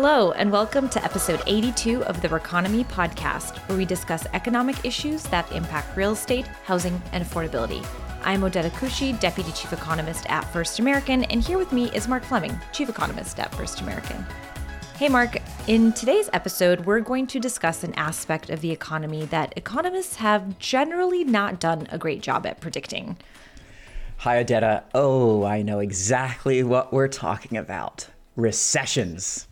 Hello, and welcome to episode 82 of the Reconomy podcast, where we discuss economic issues that impact real estate, housing, and affordability. I'm Odeta Kushi, Deputy Chief Economist at First American, and here with me is Mark Fleming, Chief Economist at First American. Hey, Mark. In today's episode, we're going to discuss an aspect of the economy that economists have generally not done a great job at predicting. Hi, Odeta. Oh, I know exactly what we're talking about recessions.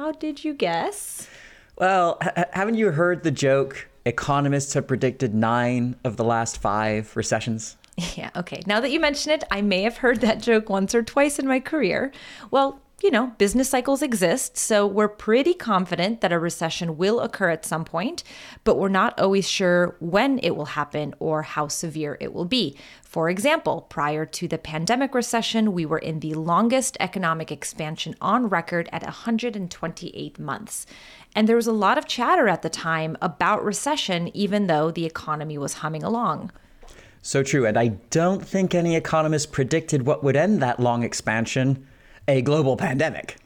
How did you guess? Well, h- haven't you heard the joke? Economists have predicted nine of the last five recessions. Yeah, okay. Now that you mention it, I may have heard that joke once or twice in my career. Well, you know, business cycles exist, so we're pretty confident that a recession will occur at some point, but we're not always sure when it will happen or how severe it will be. For example, prior to the pandemic recession, we were in the longest economic expansion on record at 128 months. And there was a lot of chatter at the time about recession, even though the economy was humming along. So true. And I don't think any economist predicted what would end that long expansion a global pandemic.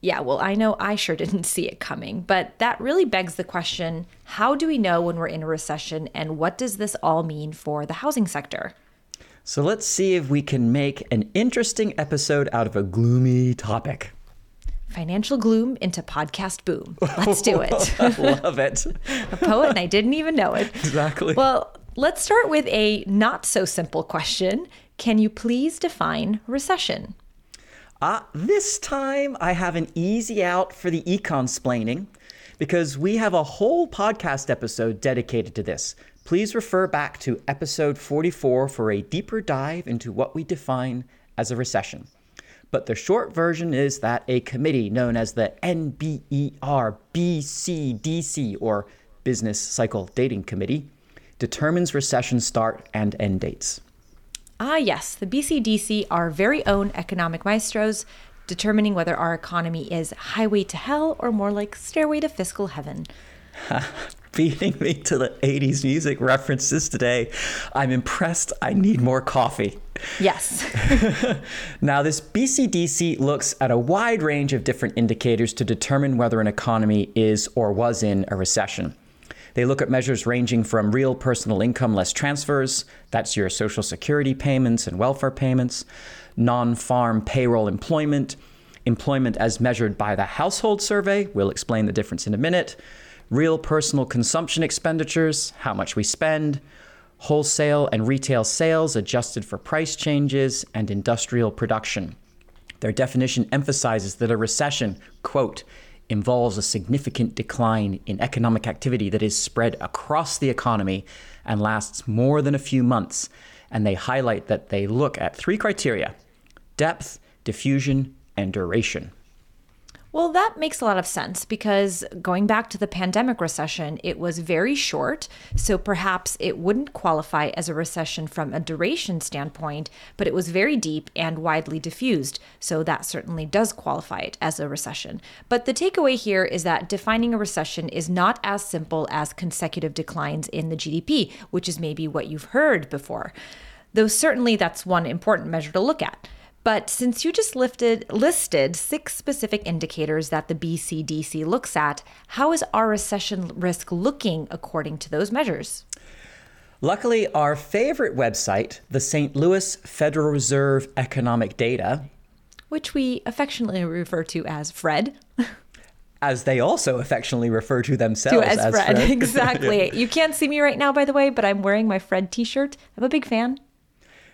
Yeah, well, I know I sure didn't see it coming, but that really begs the question how do we know when we're in a recession, and what does this all mean for the housing sector? So let's see if we can make an interesting episode out of a gloomy topic. Financial gloom into podcast boom. Let's do it. Love it. a poet, and I didn't even know it. Exactly. Well, let's start with a not so simple question. Can you please define recession? Uh, this time I have an easy out for the econ splaining because we have a whole podcast episode dedicated to this. Please refer back to episode 44 for a deeper dive into what we define as a recession. But the short version is that a committee known as the NBERBCDC, or Business Cycle Dating Committee, determines recession start and end dates. Ah, yes, the BCDC are very own economic maestros, determining whether our economy is highway to hell or more like stairway to fiscal heaven. beating me to the 80s music references today. I'm impressed. I need more coffee. Yes. now, this BCDC looks at a wide range of different indicators to determine whether an economy is or was in a recession. They look at measures ranging from real personal income less transfers, that's your social security payments and welfare payments, non farm payroll employment, employment as measured by the household survey, we'll explain the difference in a minute, real personal consumption expenditures, how much we spend, wholesale and retail sales adjusted for price changes, and industrial production. Their definition emphasizes that a recession, quote, involves a significant decline in economic activity that is spread across the economy and lasts more than a few months. And they highlight that they look at three criteria depth, diffusion, and duration. Well, that makes a lot of sense because going back to the pandemic recession, it was very short. So perhaps it wouldn't qualify as a recession from a duration standpoint, but it was very deep and widely diffused. So that certainly does qualify it as a recession. But the takeaway here is that defining a recession is not as simple as consecutive declines in the GDP, which is maybe what you've heard before. Though certainly that's one important measure to look at. But since you just lifted, listed six specific indicators that the BCDC looks at, how is our recession risk looking according to those measures? Luckily, our favorite website, the St. Louis Federal Reserve Economic Data, which we affectionately refer to as Fred. as they also affectionately refer to themselves to as, as Fred. Fred. exactly. You can't see me right now, by the way, but I'm wearing my Fred t shirt. I'm a big fan.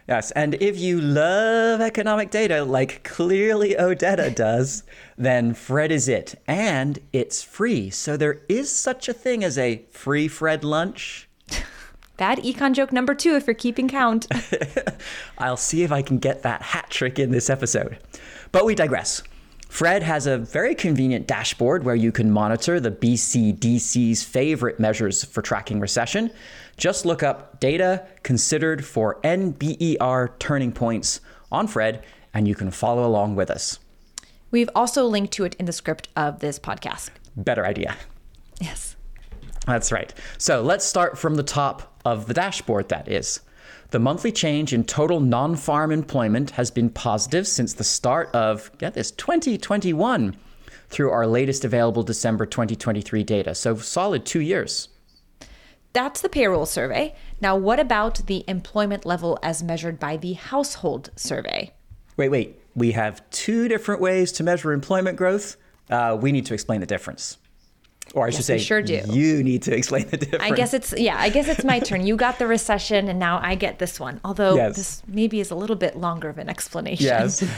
Yes, and if you love economic data like clearly Odeta does, then Fred is it. And it's free. So there is such a thing as a free Fred lunch. Bad econ joke number two if you're keeping count. I'll see if I can get that hat trick in this episode. But we digress. Fred has a very convenient dashboard where you can monitor the BCDC's favorite measures for tracking recession. Just look up data considered for NBER turning points on Fred, and you can follow along with us. We've also linked to it in the script of this podcast. Better idea. Yes. That's right. So let's start from the top of the dashboard, that is. The monthly change in total non farm employment has been positive since the start of, get this, 2021. through our latest available December 2023 data. So solid two years. That's the payroll survey. Now, what about the employment level as measured by the household survey? Wait, wait. We have two different ways to measure employment growth. Uh, we need to explain the difference. Or I Yes, should say, sure do. you need to explain the difference. I guess it's yeah, I guess it's my turn. You got the recession and now I get this one. Although Yes. this maybe is a little bit longer of an explanation. Yes.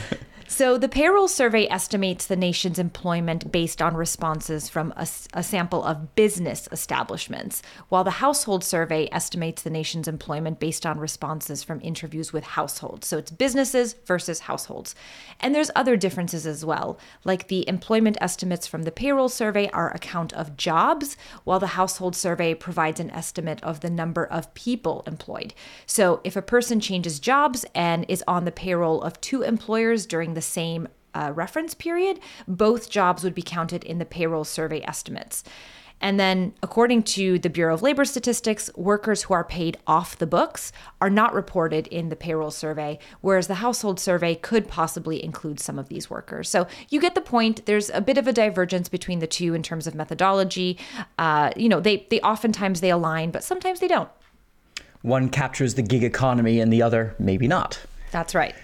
So the payroll survey estimates the nation's employment based on responses from a sample of business establishments, while the household survey estimates the nation's employment based on responses from interviews with households. So it's businesses versus households. And there's other differences as well, like the employment estimates from the payroll survey are a count of jobs, while the household survey provides an estimate of the number of people employed. So if a person changes jobs and is on the payroll of two employers during the same uh, reference period, both jobs would be counted in the payroll survey estimates. And then, according to the Bureau of Labor Statistics, workers who are paid off the books are not reported in the payroll survey, whereas the household survey could possibly include some of these workers. So you get the point. There's a bit of a divergence between the two in terms of methodology. Uh, you know, they they oftentimes they align, but sometimes they don't. One captures the gig economy and the other maybe not. That's right.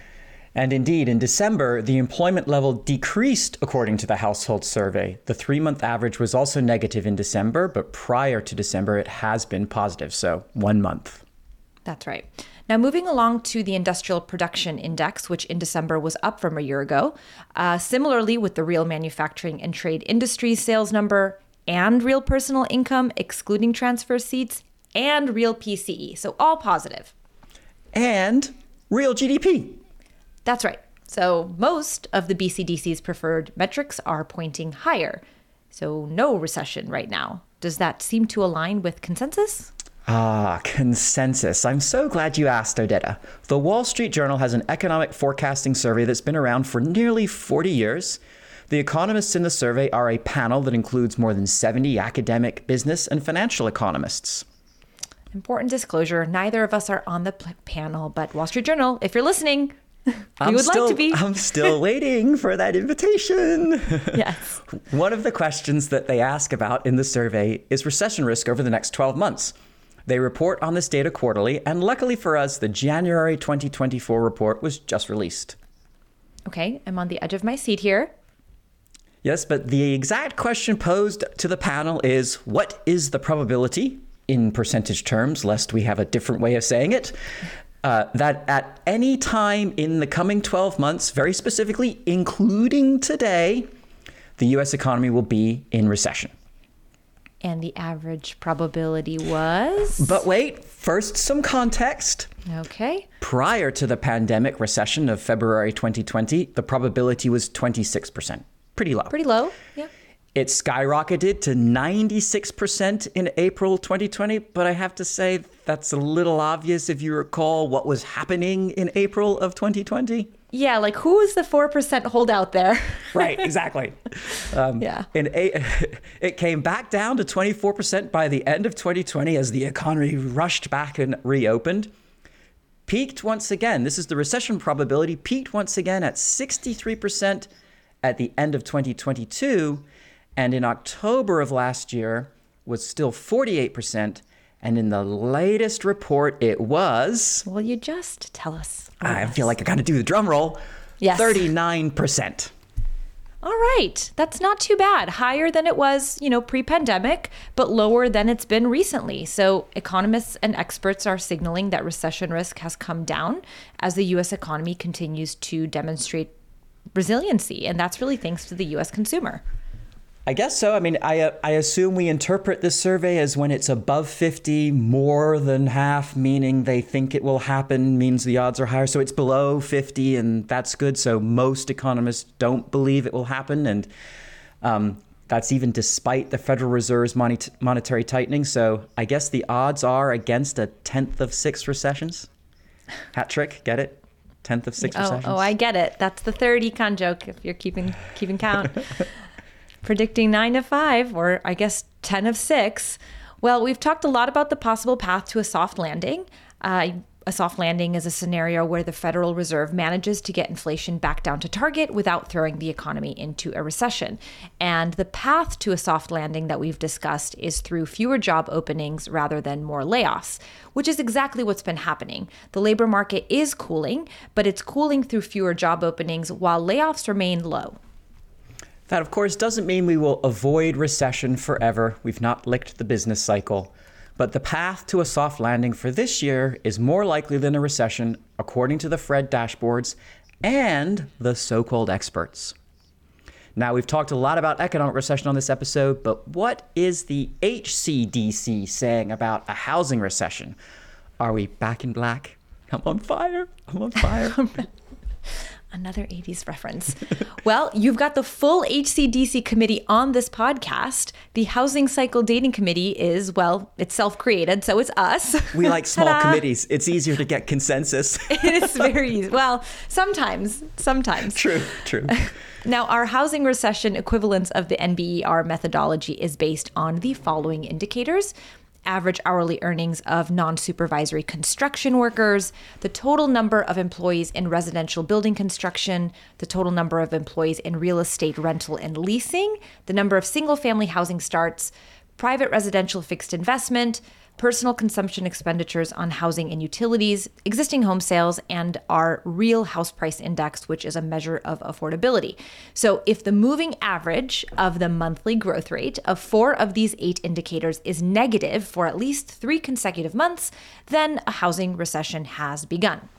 And indeed, in December, the employment level decreased according to the household survey. The three month average was also negative in December, but prior to December, it has been positive, so one month. That's right. Now, moving along to the Industrial Production Index, which in December was up from a year ago. Uh, similarly, with the real manufacturing and trade industries sales number and real personal income, excluding transfer receipts, and real PCE. So, all positive. And real GDP. That's right. So, most of the BCDC's preferred metrics are pointing higher. So, no recession right now. Does that seem to align with consensus? Ah, consensus. I'm so glad you asked, Odeta. The Wall Street Journal has an economic forecasting survey that's been around for nearly 40 years. The economists in the survey are a panel that includes more than 70 academic, business, and financial economists. Important disclosure neither of us are on the panel, but Wall Street Journal, if you're listening, I'm would still, like to be. I'm still waiting for that invitation. yes. One of the questions that they ask about in the survey is recession risk over the next 12 months. They report on this data quarterly, and luckily for us, the January 2024 report was just released. Okay, I'm on the edge of my seat here. Yes, but the exact question posed to the panel is what is the probability, in percentage terms, lest we have a different way of saying it, uh, that at any time in the coming 12 months, very specifically, including today, the US economy will be in recession? And the average probability was. But wait, first, some context. Okay. Prior to the pandemic recession of February 2020, the probability was 26%. Pretty low. Pretty low. Yeah. It skyrocketed to 96% in April 2020, but I have to say that's a little obvious if you recall what was happening in April of 2020. Yeah, like who is the 4% holdout there? Right, exactly. Um, Yeah. And a, it came back down to 24% by the end of 2020 as the economy rushed back and reopened. Peaked once again. This is the recession probability, peaked once again at 63% at the end of 2022. And in October of last year was still 48%. And in the latest report, it was, Will you just tell us? I feel like I gotta do the drum roll, Yes. 39%. All right. That's not too bad. Higher than it was, you know, pre pandemic, but lower than it's been recently. So, economists and experts are signaling that recession risk has come down as the U.S. economy continues to demonstrate resiliency. And that's really thanks to the U.S. consumer. I guess so. I mean, I uh, I assume we interpret this survey as when it's above 50, more than half, meaning they think it will happen, means the odds are higher. So it's below 50, and that's good. So most economists don't believe it will happen, and um, that's even despite the Federal Reserve's moni- monetary tightening. So I guess the odds are against a tenth of six recessions. Hat trick, get it? Tenth of six Oh, recessions. oh, I get it. That's the third econ joke if you're keeping keeping count. Predicting nine to five, or I guess 10 of six. Well, we've talked a lot about the possible path to a soft landing. Uh, A soft landing is a scenario where the Federal Reserve manages to get inflation back down to target without throwing the economy into a recession. And the path to a soft landing that we've discussed is through fewer job openings rather than more layoffs, which is exactly what's been happening. The labor market is cooling, but it's cooling through fewer job openings while layoffs remain low. That, of course, doesn't mean we will avoid recession forever. We've not licked the business cycle. But the path to a soft landing for this year is more likely than a recession, according to the Fred dashboards and the so called experts. Now, we've talked a lot about economic recession on this episode, but what is the HCDC saying about a housing recession? Are we back in black? I'm on fire. I'm on fire. Another 80s reference. well, you've got the full HCDC committee on this podcast. The Housing Cycle Dating Committee is, well, it's self created, so it's us. We like small committees. It's easier to get consensus. it is very easy. Well, sometimes, sometimes. True, true. Now, our housing recession equivalence of the NBER methodology is based on the following indicators average hourly earnings of non supervisory construction workers, the total number of employees in residential building construction, the total number of employees in real estate rental and leasing, the number of single family housing starts, private residential fixed investment, personal consumption expenditures on housing and utilities, existing home sales, and our real house price index, which is a measure of affordability. So, if the moving average of the monthly growth rate of four of these eight indicators is negative for at least three consecutive months, then a housing recession has begun.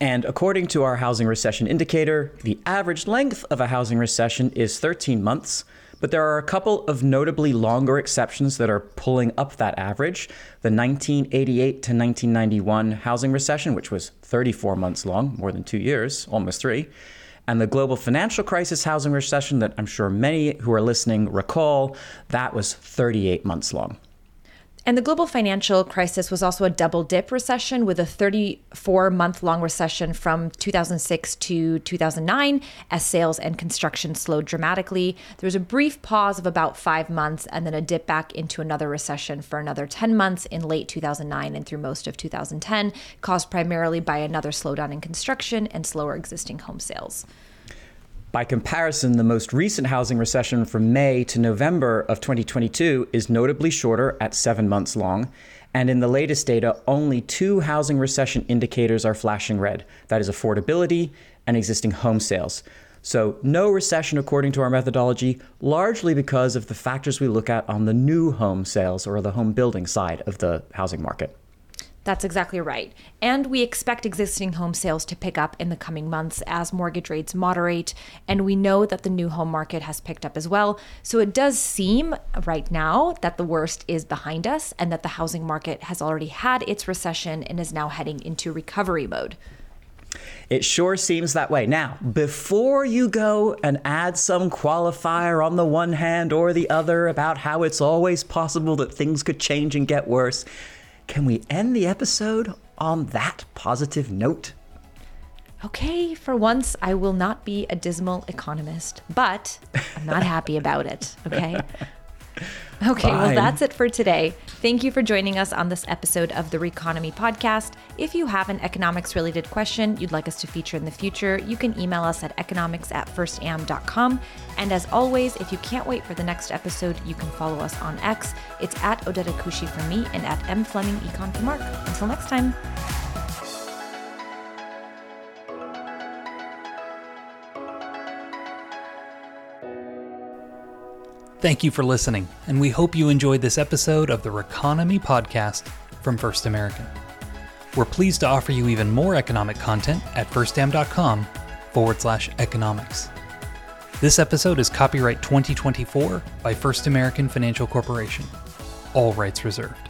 And according to our housing recession indicator, the average length of a housing recession is 13 months. But there are a couple of notably longer exceptions that are pulling up that average. The 1988 to 1991 housing recession, which was 34 months long, more than two years, almost three. And the global financial crisis housing recession, that I'm sure many who are listening recall, that was 38 months long. And the global financial crisis was also a double dip recession with a 34 month long recession from 2006 to 2009 as sales and construction slowed dramatically. There was a brief pause of about five months and then a dip back into another recession for another 10 months in late 2009 and through most of 2010, caused primarily by another slowdown in construction and slower existing home sales. By comparison, the most recent housing recession from May to November of 2022 is notably shorter at seven months long. And in the latest data, only two housing recession indicators are flashing red that is, affordability and existing home sales. So, no recession according to our methodology, largely because of the factors we look at on the new home sales or the home building side of the housing market. That's exactly right. And we expect existing home sales to pick up in the coming months as mortgage rates moderate. And we know that the new home market has picked up as well. So it does seem right now that the worst is behind us and that the housing market has already had its recession and is now heading into recovery mode. It sure seems that way. Now, before you go and add some qualifier on the one hand or the other about how it's always possible that things could change and get worse, can we end the episode on that positive note? Okay, for once, I will not be a dismal economist, but I'm not happy about it. Okay. Okay, Fine. well, that's it for today. Thank you for joining us on this episode of the Reconomy podcast. If you have an economics related question you'd like us to feature in the future, you can email us at economics at firstam.com. And as always, if you can't wait for the next episode, you can follow us on X. It's at Odeta Kushi for me and at M Fleming Econ for Mark. Until next time. Thank you for listening, and we hope you enjoyed this episode of the Reconomy podcast from First American. We're pleased to offer you even more economic content at firstam.com forward slash economics. This episode is copyright 2024 by First American Financial Corporation. All rights reserved.